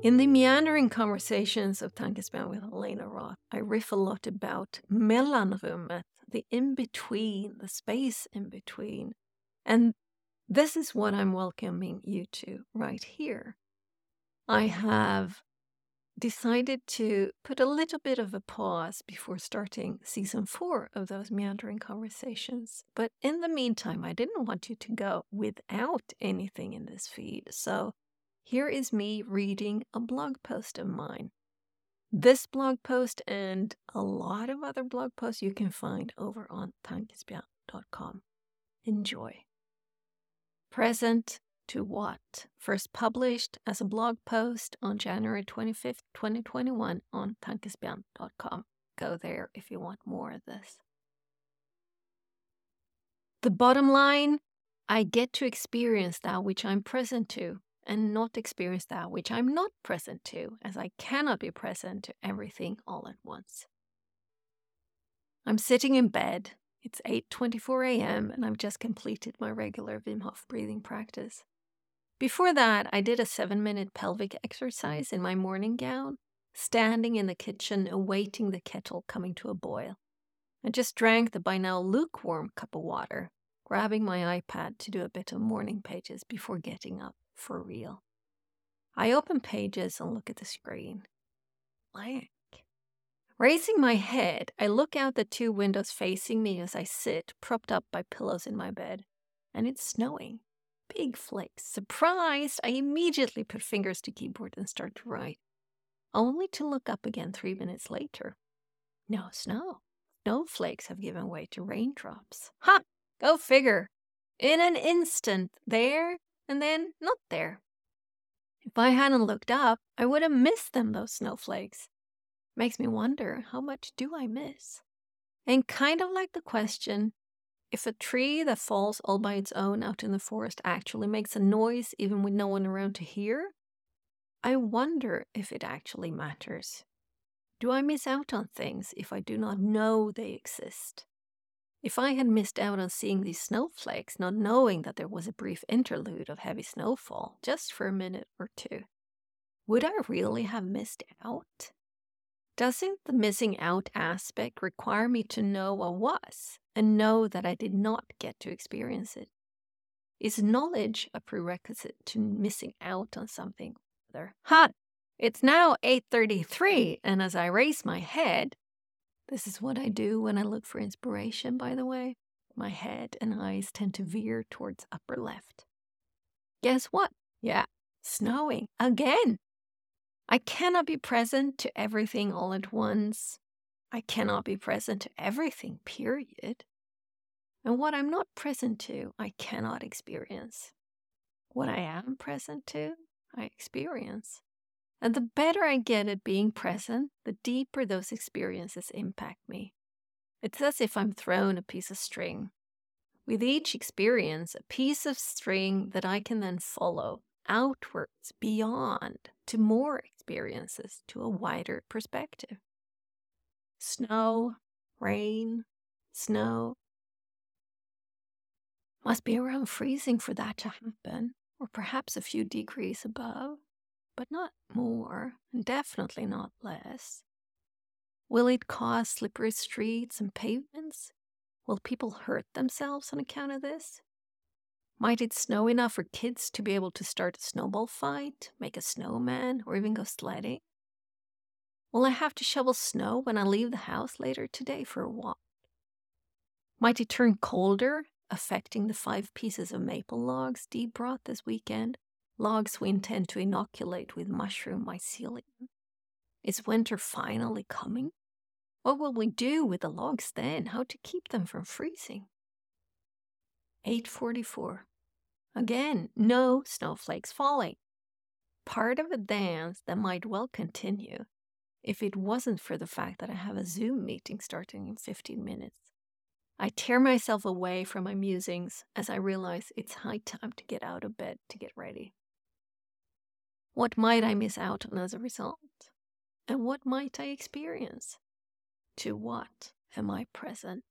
In the meandering conversations of Tankespjärn with Helena Roth, I riff a lot about mellanrummet, the in between, the space in between. And this is what I'm welcoming you to right here. I have decided to put a little bit of a pause before starting season four of those meandering conversations. But in the meantime, I didn't want you to go without anything in this feed. So here is me reading a blog post of mine. This blog post and a lot of other blog posts you can find over on tankespjärn.com. Enjoy. Present to what? First published as a blog post on January 25th, 2021 on tankespjärn.com. Go there if you want more of this. The bottom line I get to experience that which I'm present to and not experience that which I'm not present to, as I cannot be present to everything all at once. I'm sitting in bed. It's 8:24 a.m. and I've just completed my regular Wim Hof breathing practice. Before that, I did a seven minute pelvic exercise in my morning gown, standing in the kitchen awaiting the kettle coming to a boil. I just drank the by now lukewarm cup of water, grabbing my iPad to do a bit of morning pages before getting up for real. I open pages and look at the screen. Blank. Raising my head, I look out the two windows facing me as I sit, propped up by pillows in my bed, and it's snowing big flakes. Surprised, I immediately put fingers to keyboard and start to write, only to look up again three minutes later. No snow. Snowflakes have given way to raindrops. Ha! Go figure. In an instant, there and then not there. If I hadn't looked up, I would have missed them, those snowflakes. Makes me wonder how much do I miss? And kind of like the question, if a tree that falls all by its own out in the forest actually makes a noise even with no one around to hear, I wonder if it actually matters. Do I miss out on things if I do not know they exist? If I had missed out on seeing these snowflakes, not knowing that there was a brief interlude of heavy snowfall, just for a minute or two, would I really have missed out? Doesn't the missing out aspect require me to know what was and know that I did not get to experience it? Is knowledge a prerequisite to missing out on something? Ha! It's now 8:33 and as I raise my head, this is what I do when I look for inspiration, by the way. My head and eyes tend to veer towards upper left. Guess what? Yeah, snowing again. I cannot be present to everything all at once. I cannot be present to everything, period. And what I'm not present to, I cannot experience. What I am present to, I experience. And the better I get at being present, the deeper those experiences impact me. It's as if I'm thrown a piece of string. With each experience, a piece of string that I can then follow outwards, beyond, to more experiences, to a wider perspective. Snow, rain, snow. Must be around freezing for that to happen, or perhaps a few degrees above, but not more, and definitely not less. Will it cause slippery streets and pavements? Will people hurt themselves on account of this? Might it snow enough for kids to be able to start a snowball fight, make a snowman, or even go sledding? Will I have to shovel snow when I leave the house later today for a walk? Might it turn colder, affecting the five pieces of maple logs Dee brought this weekend? Logs we intend to inoculate with mushroom mycelium. Is winter finally coming? What will we do with the logs then? How to keep them from freezing? 844. Again, no snowflakes falling. Part of a dance that might well continue if it wasn't for the fact that I have a Zoom meeting starting in 15 minutes. I tear myself away from my musings as I realize it's high time to get out of bed to get ready. What might I miss out on as a result? And what might I experience? To what am I present?